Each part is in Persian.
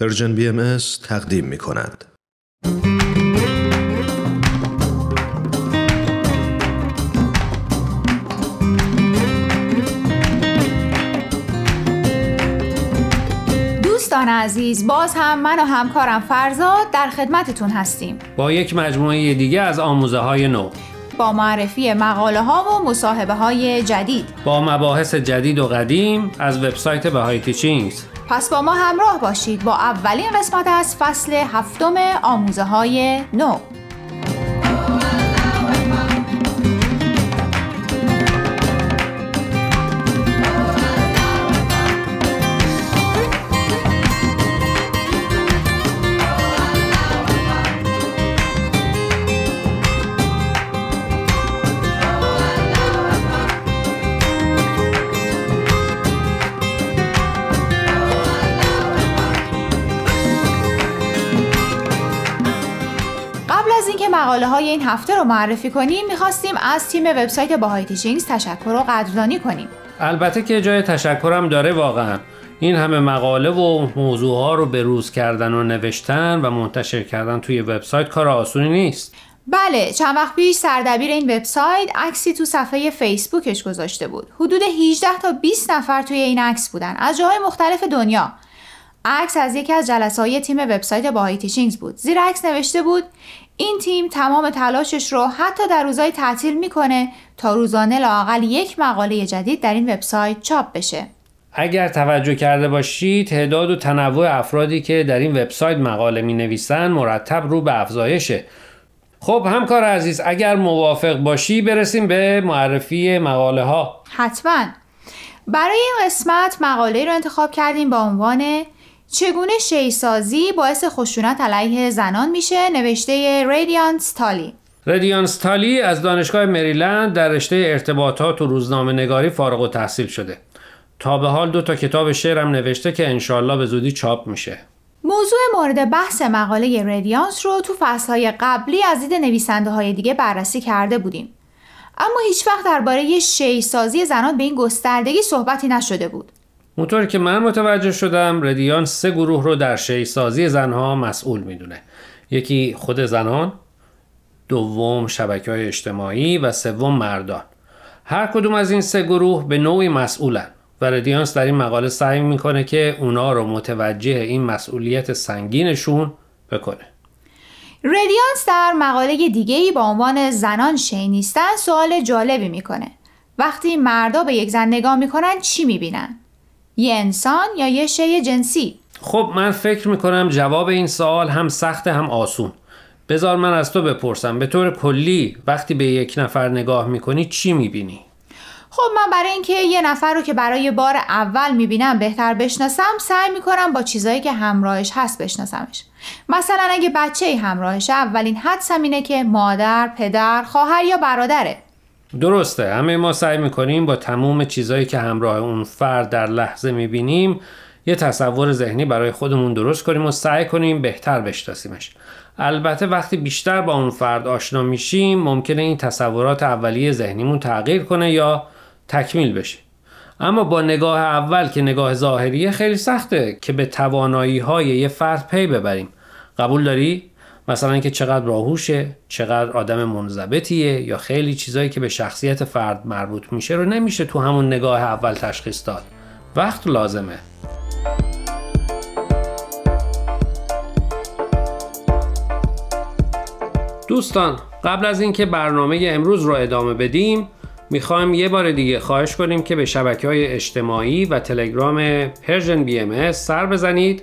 Persian BM تقدیم می کند. دوستان عزیز باز هم من و همکارم فرزاد در خدمتتون هستیم. با یک مجموعه دیگه از آموزه های نو. با معرفی مقاله ها و مصاحبه های جدید. با مباحث جدید و قدیم از وبسایت Bahai Teachings. پس با ما همراه باشید با اولین قسمت از فصل هفتم آموزه های نو. مقاله های این هفته رو معرفی کنیم می‌خواستیم از تیم وبسایت باهای تیچینگز تشکر و قدردانی کنیم. البته که جای تشکرم داره واقعا. این همه مقاله و موضوع ها رو به روز کردن و نوشتن و منتشر کردن توی وبسایت کار آسونی نیست. بله چند وقت پیش سردبیر این وبسایت عکسی تو صفحه فیسبوکش گذاشته بود. حدود 18 تا 20 نفر توی این عکس بودن از جاهای مختلف دنیا. عکس از یکی از جلسه های تیم وبسایت باهای تیچینگز بود. زیر عکس نوشته بود این تیم تمام تلاشش رو حتی در روزهای تعطیل می‌کنه تا روزانه لاقل یک مقاله جدید در این وبسایت چاپ بشه. اگر توجه کرده باشی تعداد و تنوع افرادی که در این وبسایت مقاله می نویسن مرتب رو به افزایشه. خب همکار عزیز اگر موافق باشی برسیم به معرفی مقاله ها حتما. برای این قسمت مقاله رو انتخاب کردیم با عنوان چگونه شیسازی باعث خشونت علیه زنان میشه؟ نوشته ریدیانس تالی ردیانس تالی از دانشگاه مریلند در رشته ارتباطات و روزنامه نگاری فارغ و تحصیل شده. تا به حال دو تا کتاب شعرم نوشته که انشالله به زودی چاپ میشه. موضوع مورد بحث مقاله ریدیانس رو تو فصلهای قبلی از دید نویسنده های دیگه بررسی کرده بودیم. اما هیچ وقت درباره شیسازی زنان به این گستردگی صحبتی نشده بود. اونطور که من متوجه شدم ردیان سه گروه رو در شی سازی زنها مسئول می‌دونه. یکی خود زنان دوم شبکه های اجتماعی و سوم مردان. هر کدوم از این سه گروه به نوعی مسئولن و ردیانس در این مقاله سعی می‌کنه که اونا رو متوجه این مسئولیت سنگینشون بکنه. ردیانس در مقاله دیگه‌ای با عنوان زنان شی نیستن سوال جالبی می‌کنه. وقتی مردا به یک زن نگاه می‌کنن چی می‌بینن؟ یه انسان یا یه شی جنسی؟ خب من فکر می‌کنم جواب این سوال هم سخت هم آسون. بذار من از تو بپرسم. به طور کلی وقتی به یک نفر نگاه می‌کنی چی می‌بینی؟ خب من برای اینکه یه نفر رو که برای بار اول می‌بینم بهتر بشناسم سعی می‌کنم با چیزایی که همراهش هست بشناسمش. مثلا اگه بچه ای همراهشه اولین حدسم اینه که مادر، پدر، خواهر یا برادره. درسته. همه ما سعی می‌کنیم با تمام چیزایی که همراه اون فرد در لحظه می‌بینیم یه تصور ذهنی برای خودمون درست کنیم و سعی کنیم بهتر بشناسیمش. البته وقتی بیشتر با اون فرد آشنا میشیم ممکنه این تصورات اولیه ذهنیمون تغییر کنه یا تکمیل بشه. اما با نگاه اول که نگاه ظاهریه خیلی سخته که به توانایی های یه فرد پی ببریم. قبول داری؟ مثلا اینکه چقدر باهوشه چقدر آدم منضبطیه یا خیلی چیزایی که به شخصیت فرد مربوط میشه رو نمیشه تو همون نگاه اول تشخیص داد. وقت لازمه. دوستان قبل از اینکه برنامه امروز رو ادامه بدیم می‌خوایم یه بار دیگه خواهش کنیم که به شبکه های اجتماعی و تلگرام پرژن بی ام سر بزنید.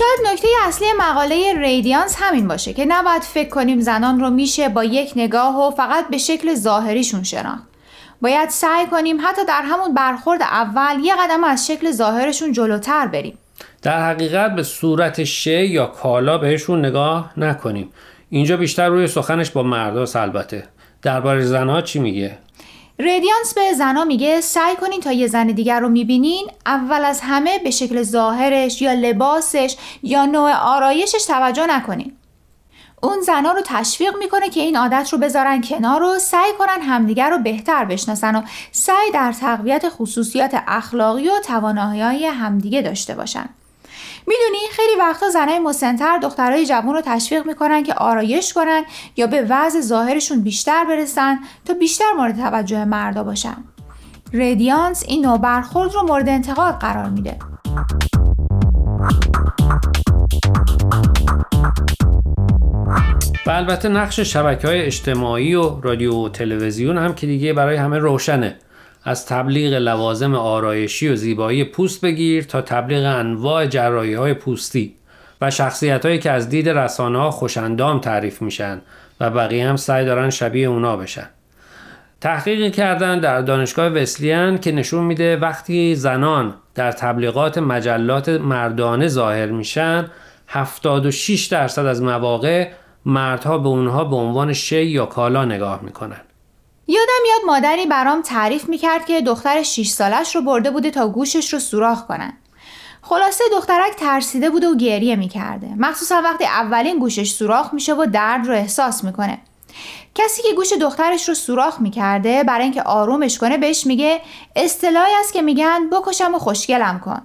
شاید نکته اصلی مقاله ریدیانس همین باشه که نباید فکر کنیم زنان رو میشه با یک نگاه و فقط به شکل ظاهریشون شناخت. باید سعی کنیم حتی در همون برخورد اول یه قدم از شکل ظاهرشون جلوتر بریم. در حقیقت به صورت شی یا کالا بهشون نگاه نکنیم اینجا بیشتر روی سخنش با مرداست البته درباره زنها چی میگه ردیانس به زنا میگه سعی کنین تا یه زن دیگر رو می‌بینین اول از همه به شکل ظاهرش یا لباسش یا نوع آرایشش توجه نکنین. اون زنا رو تشویق می‌کنه که این عادت رو بذارن کنار و سعی کنن همدیگر رو بهتر بشناسن و سعی در تقویت خصوصیات اخلاقی و توانایی همدیگه داشته باشن. می‌دونی خیلی وقتا زنای مسنتر دخترای جوان رو تشویق می‌کنن که آرایش کنن یا به وضع ظاهرشون بیشتر برسن تا بیشتر مورد توجه مردا باشن. ردیانس این نوع برخورد رو مورد انتقاد قرار میده. و البته نقش شبکه های اجتماعی و رادیو و تلویزیون هم که دیگه برای همه روشنه. از تبلیغ لوازم آرایشی و زیبایی پوست بگیر تا تبلیغ انواع جرایی های پوستی و شخصیت هایی که از دید رسانه ها خوشندام تعریف میشن و بقیه هم سعی دارن شبیه اونا بشن. تحقیقی کردن در دانشگاه وسلیان که نشون میده وقتی زنان در تبلیغات مجلات مردانه ظاهر میشن 76 درصد از مواقع مردها به اونها به عنوان شی یا کالا نگاه می‌کنن. یادم یاد مادری برام تعریف می‌کرد که دختر 6 سالش رو برده بوده تا گوشش رو سوراخ کنن. خلاصه دخترک ترسیده بوده و گریه می‌کرده. مخصوصا وقتی اولین گوشش سوراخ میشه و درد رو احساس می‌کنه. کسی که گوش دخترش رو سوراخ می‌کرده برای اینکه آرومش کنه بهش میگه اصطلاحی است که میگن بکشم و خوشگلم کن.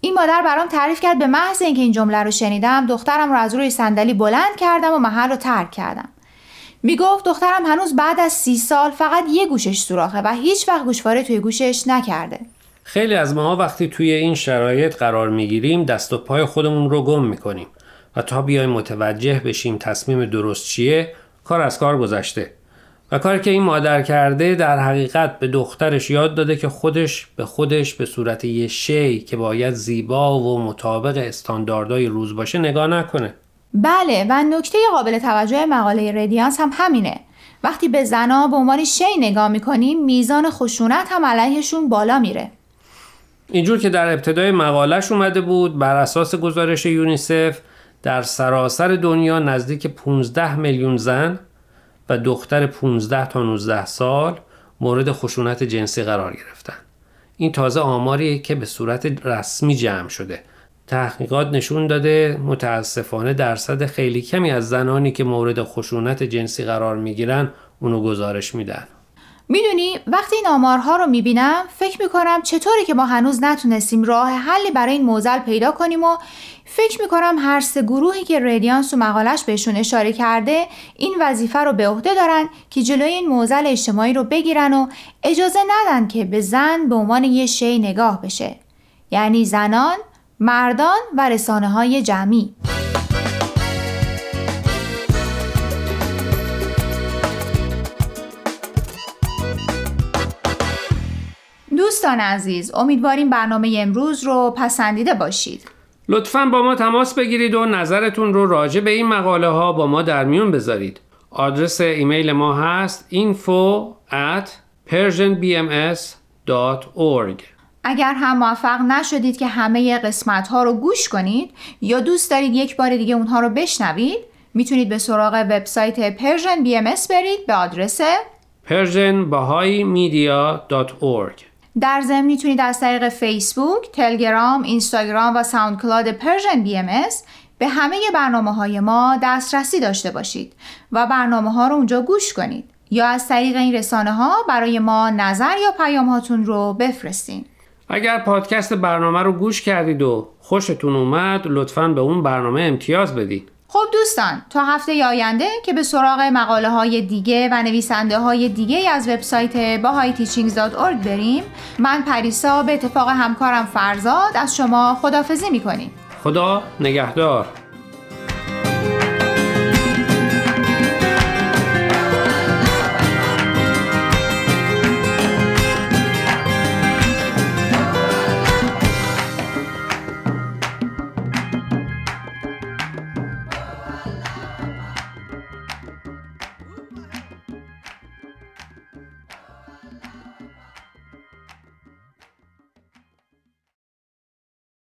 این مادر برام تعریف کرد به محض اینکه این جمله رو شنیدم دخترم رو از روی صندلی بلند کردم و محل رو ترک کردم. می‌گفت دخترم هنوز بعد از سی سال فقط یه گوشش سوراخه و هیچ وقت گوشواره توی گوشش نکرده. خیلی از ما وقتی توی این شرایط قرار می‌گیریم دست و پای خودمون رو گم می‌کنیم و تا بیایم متوجه بشیم تصمیم درست چیه کار از کار گذشته. و کاری که این مادر کرده در حقیقت به دخترش یاد داده که خودش به خودش به صورت یه شی که باید زیبا و مطابق استانداردهای روز باشه نگاه نکنه. بله و نکته قابل توجه مقاله ردیانس هم همینه. وقتی به زنا به عنوان شی نگاه می‌کنیم میزان خشونت هم علیهشون بالا میره. اینجور که در ابتدای مقالش اومده بود بر اساس گزارش یونیسف در سراسر دنیا نزدیک 15 میلیون زن و دختر 15 تا 19 سال مورد خشونت جنسی قرار گرفتن. این تازه آماریه که به صورت رسمی جمع شده. تحقیقات نشون داده متاسفانه درصد خیلی کمی از زنانی که مورد خشونت جنسی قرار می‌گیرن اونو گزارش میدن. می‌دونی وقتی این آمارها رو می‌بینم فکر می‌کنم چطوری که ما هنوز نتونستیم راه حلی برای این موزل پیدا کنیم و فکر می‌کنم هر سه گروهی که ردیانس و مقالش بهشون اشاره کرده این وظیفه رو به عهده دارن که جلوی این موزل اجتماعی رو بگیرن و اجازه ندن که به زن به عنوان یه شی نگاه بشه. یعنی زنان مردان و رسانه های جمعی. دوستان عزیز امیدواریم برنامه امروز رو پسندیده باشید. لطفا با ما تماس بگیرید و نظرتون رو راجع به این مقاله ها با ما در میون بذارید. آدرس ایمیل ما هست info at persianbms.org اگر هم موفق نشدید که همه قسمت ها رو گوش کنید یا دوست دارید یک بار دیگه اونها رو بشنوید می‌تونید به سراغ وبسایت Persian BM برید به آدرس persianbahaimedia.org در ضمن می‌تونید از طریق فیسبوک، تلگرام، اینستاگرام و SoundCloud Persian BM به همه برنامه های ما دسترسی داشته باشید و برنامه ها رو اونجا گوش کنید یا از طریق این رسانه ها برای ما نظر یا پیام هاتون رو بفرستین. اگر پادکست برنامه رو گوش کردید و خوشتون اومد لطفا به اون برنامه امتیاز بدید. خب دوستان تا هفته آینده که به سراغ مقاله های دیگه و نویسنده های دیگه از وبسایت bahayteachings.org بریم من پریسا به اتفاق همکارم فرزاد از شما خدافزی می‌کنیم. خدا نگهدار.